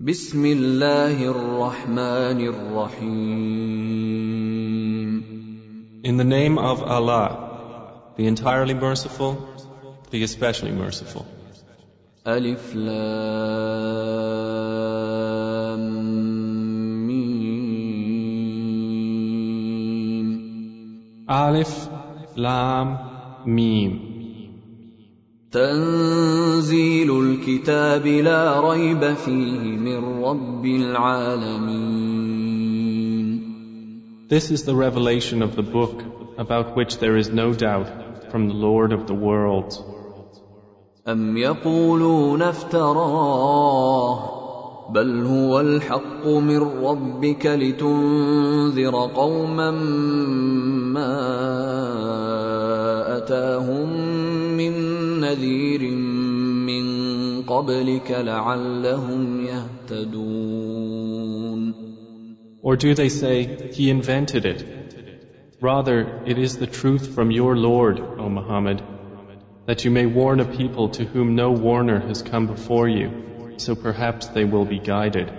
بسم الله الرحمن الرحيم In the name of Allah, the entirely merciful, the especially merciful. ألف لام ميم Alif, Lam, Mim. تنزيل الكتاب لا ريب فيه من رب العالمين This is the revelation of the book about which there is no doubt from the Lord of the worlds. أم يقولون افتراه بل هو الحق من ربك لتنذر قوما ما أتاهم من نذير من قبلك لعلهم يهتدون Or do they say, He invented it? Rather, it is the truth from your Lord, O Muhammad, that you may warn a people to whom no warner has come before you, so perhaps they will be guided.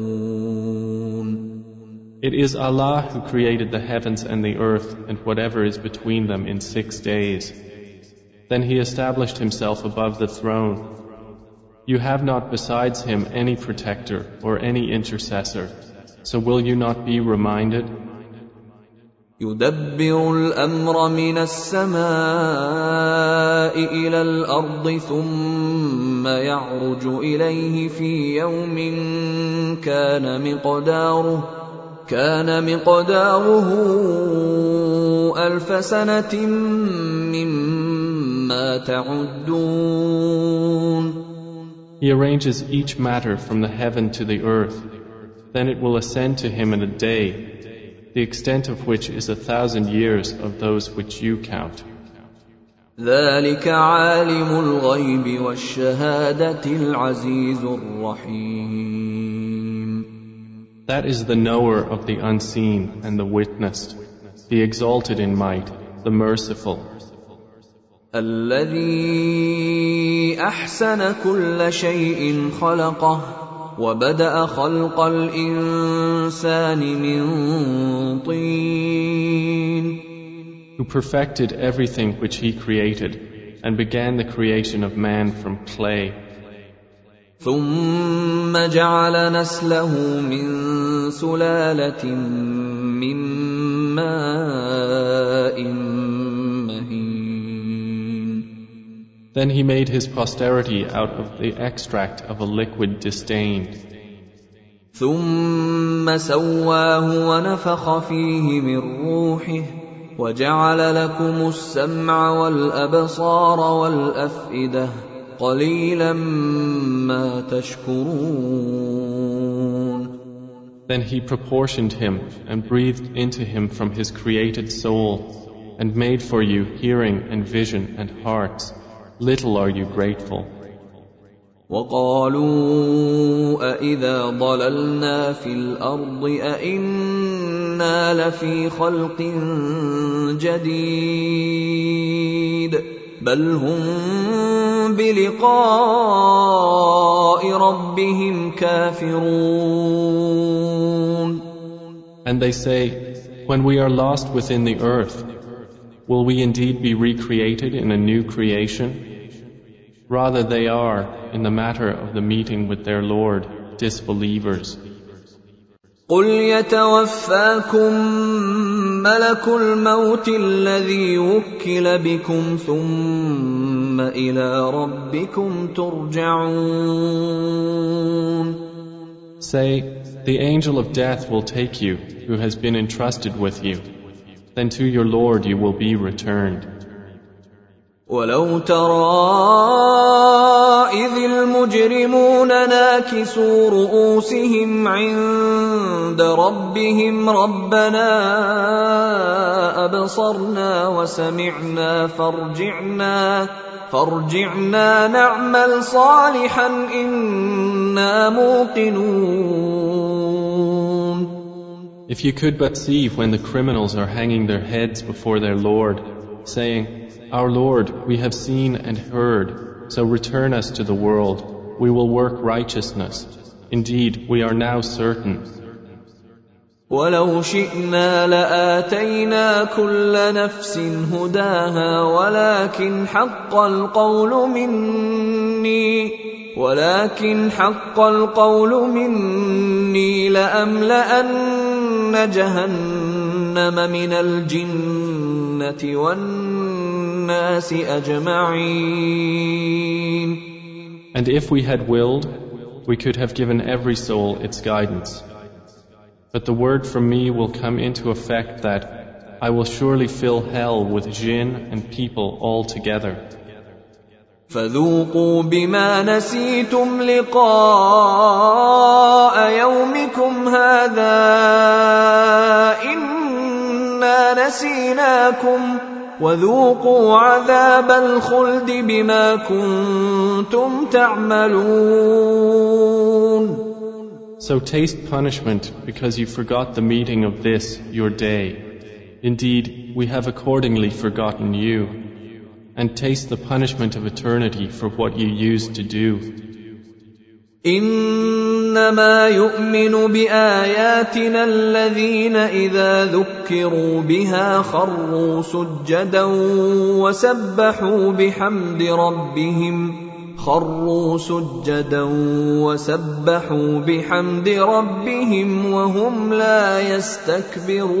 It is Allah who created the heavens and the earth and whatever is between them in six days. Then He established Himself above the throne. You have not besides Him any protector or any intercessor. So will you not be reminded? يدبر الامر من السماء الى الارض ثم يعرج اليه في يوم كان مقداره كان مقداره الف سنه مما تعدون He arranges each matter from the heaven to the earth. Then it will ascend to Him in a day, the extent of which is a thousand years of those which you count. ذلك عالم الغيب والشهاده العزيز الرحيم That is the knower of the unseen and the witnessed, the exalted in might, the merciful, الذي احسن كل شيء خلقه وبدا خلق الانسان من طين who perfected everything which He created and began the creation of man from clay. ثم جعل نسله من سلالة من ماء مهين Then He made His posterity out of the extract of a liquid disdained. ثم سواه ونفخ فيه من روحه وجعل لكم السمع والأبصار والأفئدة قليلا ما تشكرون Then He proportioned Him and breathed into Him from His created soul and made for you hearing and vision and hearts. Little are you grateful. وقالوا أإذا ضللنا في الأرض أإنا لفي خلق جديد بل هم بلقاء ربهم كافرون And they say, When we are lost within the earth, will we indeed be recreated in a new creation? Rather, they are, in the matter of the meeting with their Lord, disbelievers. قل يتوفاكم ملك الموت الذي وكل بكم ثم الى ربكم ترجعون Say, the angel of death will take you, who has been entrusted with you. Then to your Lord you will be returned. ولو ترى إذ المجرمون ناكسوا رؤوسهم عند ربهم ربنا أبصرنا وسمعنا فارجعنا فارجعنا نعمل صالحا إنا موقنون If you could but see when the criminals are hanging their heads before their Lord, saying, Our Lord, we have seen and heard, so return us to the world. We will work righteousness. Indeed, we are now certain. ولو شئنا لاتينا كل نفس هداها ولكن حق القول مني ولكن حق القول مني لاملان جهنم من الجنه والناس اجمعين And if we had willed, we could have given every soul its guidance. But the word from me will come into effect that I will surely fill hell with jinn and people all together. فذوقوا بما نسيتم لقاء يومكم هذا انا نسيناكم وذوقوا عذاب الخلد بما كنتم تعملون So taste punishment because you forgot the meeting of this, your day. Indeed, we have accordingly forgotten you. And taste the punishment of eternity for what you used to do. إنما يؤمن بآياتنا الذين إذا ذكروا بها خروا سجدا وسبحوا بحمد ربهم خروا سجدا وسبحوا بحمد ربهم وهم لا يستكبرون.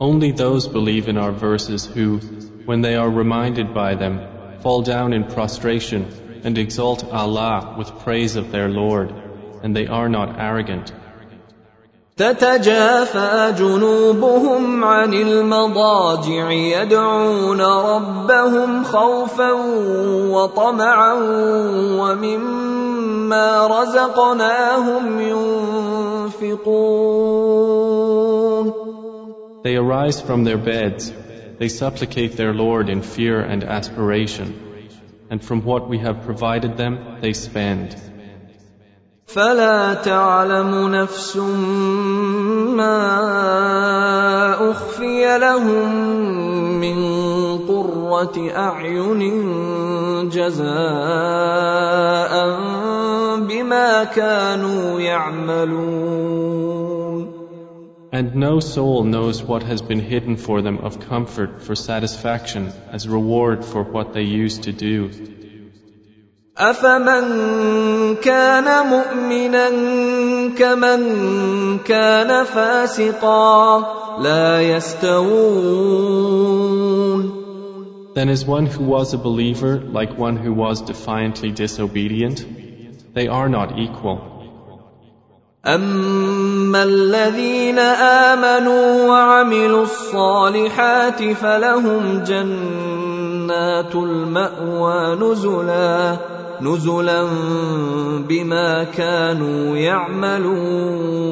Only those believe in our verses who, when they are reminded by them, fall down in prostration and exalt Allah with praise of their Lord, and they are not arrogant. تتجافى جنوبهم عن المضاجع يدعون ربهم خوفا وطمعا ومما رزقناهم ينفقون They arise from their beds, they supplicate their Lord in fear and aspiration, and from what we have provided them, they spend. فلا تعلم نفس ما اخفي لهم من قره اعين جزاء بما كانوا يعملون And no soul knows what has been hidden for them of comfort for satisfaction as reward for what they used to do. افمن كان مؤمنا كمن كان فاسقا لا يستوون Then is one who was a believer like one who was defiantly disobedient? They are not equal. اما الذين امنوا وعملوا الصالحات فلهم جنات الماوى نزلا نزلا بما كانوا يعملون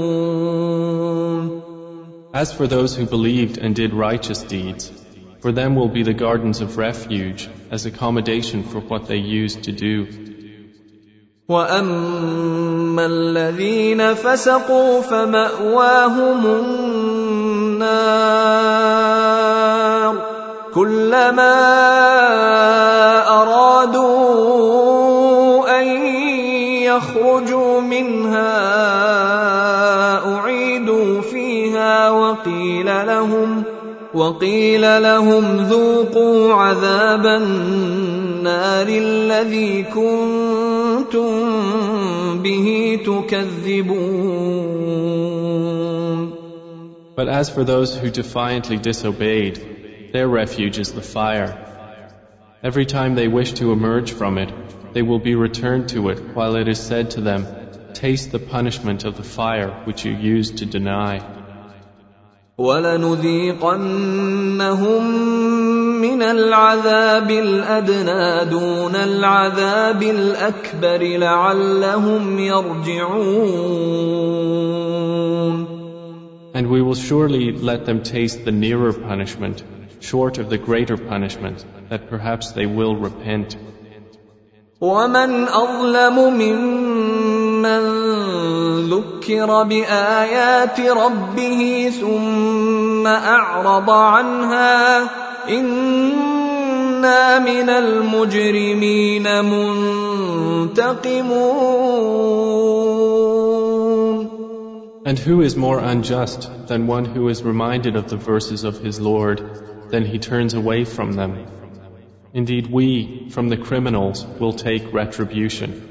As for those who believed and did righteous deeds, for them will be the gardens of refuge as accommodation for what they used to do. واما الذين فسقوا فمأواهم النار كلما أرادوا أن يخرجوا منها أعيدوا فيها وقيل لهم وقيل لهم ذوقوا عذاب النار الذي كنتم به تكذبون But as for those who defiantly disobeyed, their refuge is the fire. Every time they wish to emerge from it, they will be returned to it while it is said to them, Taste the punishment of the fire which you used to deny. ولنذيقنهم من العذاب الادنى دون العذاب الاكبر لعلهم يرجعون And we will surely let them taste the nearer punishment, short of the greater punishment, that perhaps they will repent. ومن اظلم ممن ذكر بايات ربه ثم اعرض عنها انا من المجرمين منتقمون And who is more unjust than one who is reminded of the verses of his Lord, then he turns away from them? Indeed, we, from the criminals, will take retribution.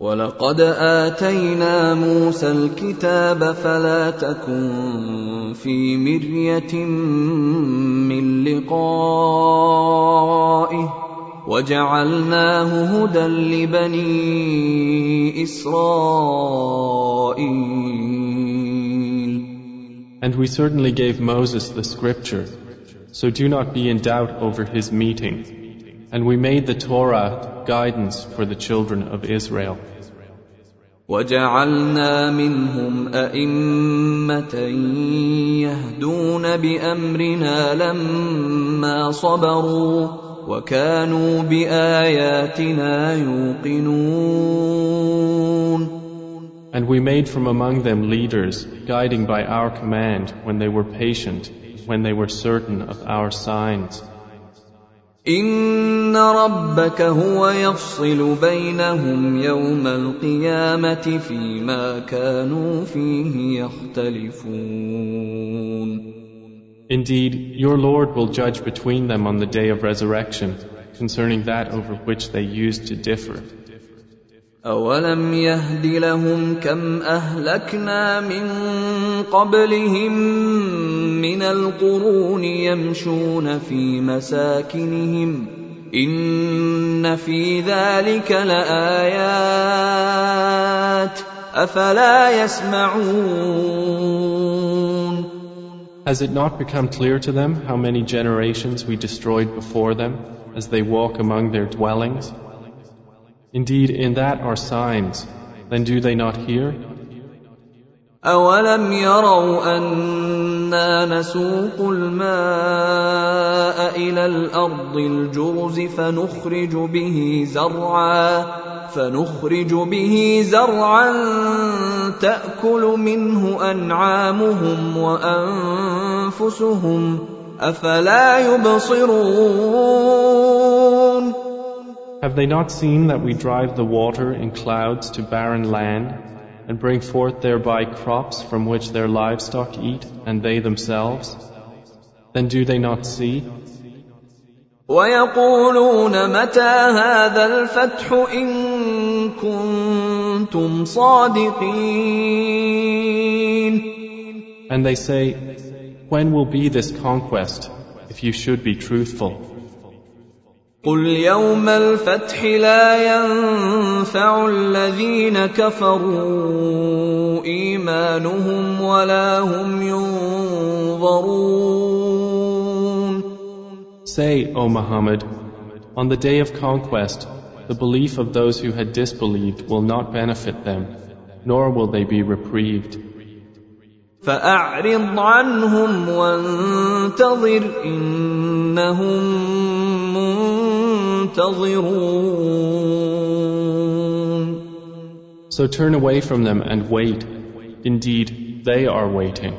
ولقد آتينا موسى الكتاب فلا تكن في مرية من لقائه وجعلناه هدى لبني إسرائيل And we certainly gave Moses the scripture so do not be in doubt over his meeting. And we made the Torah guidance for the children of Israel. وجعلنا منهم أئمة يهدون بأمرنا لما صبروا وكانوا بآياتنا يوقنون And we made from among them leaders, guiding by our command when they were patient when they were certain of our signs. إن ربك هو يفصل بينهم يوم القيامة فيما كانوا فيه يختلفون. Indeed, your Lord will judge between them on the day of resurrection concerning that over which they used to differ. أولم يهد لهم كم أهلكنا من قبلهم من القرون يمشون في مساكنهم إن في ذلك لآيات أفلا يسمعون Has it not become clear to them how many generations we destroyed before them as they walk among their dwellings? Indeed, in that are signs. Then do they not hear? أولم يروا أنا نسوق الماء إلى الأرض الجرز فنخرج به زرعا فنخرج به زرعا تأكل منه أنعامهم وأنفسهم أفلا يبصرون Have they not seen that we drive the water in clouds to barren land? and bring forth thereby crops from which their livestock eat and they themselves? Then do they not see? ويقولون متى هذا الفتح إن كنتم صادقين And they say, When will be this conquest if you should be truthful? قل يوم الفتح لا ينفع الذين كفروا ايمانهم ولا هم ينظرون Say, O Muhammad, on the day of conquest, the belief of those who had disbelieved will not benefit them, nor will they be reprieved. فأعرض عنهم وانتظر إنهم منتظرون So turn away from them and wait. Indeed, they are waiting.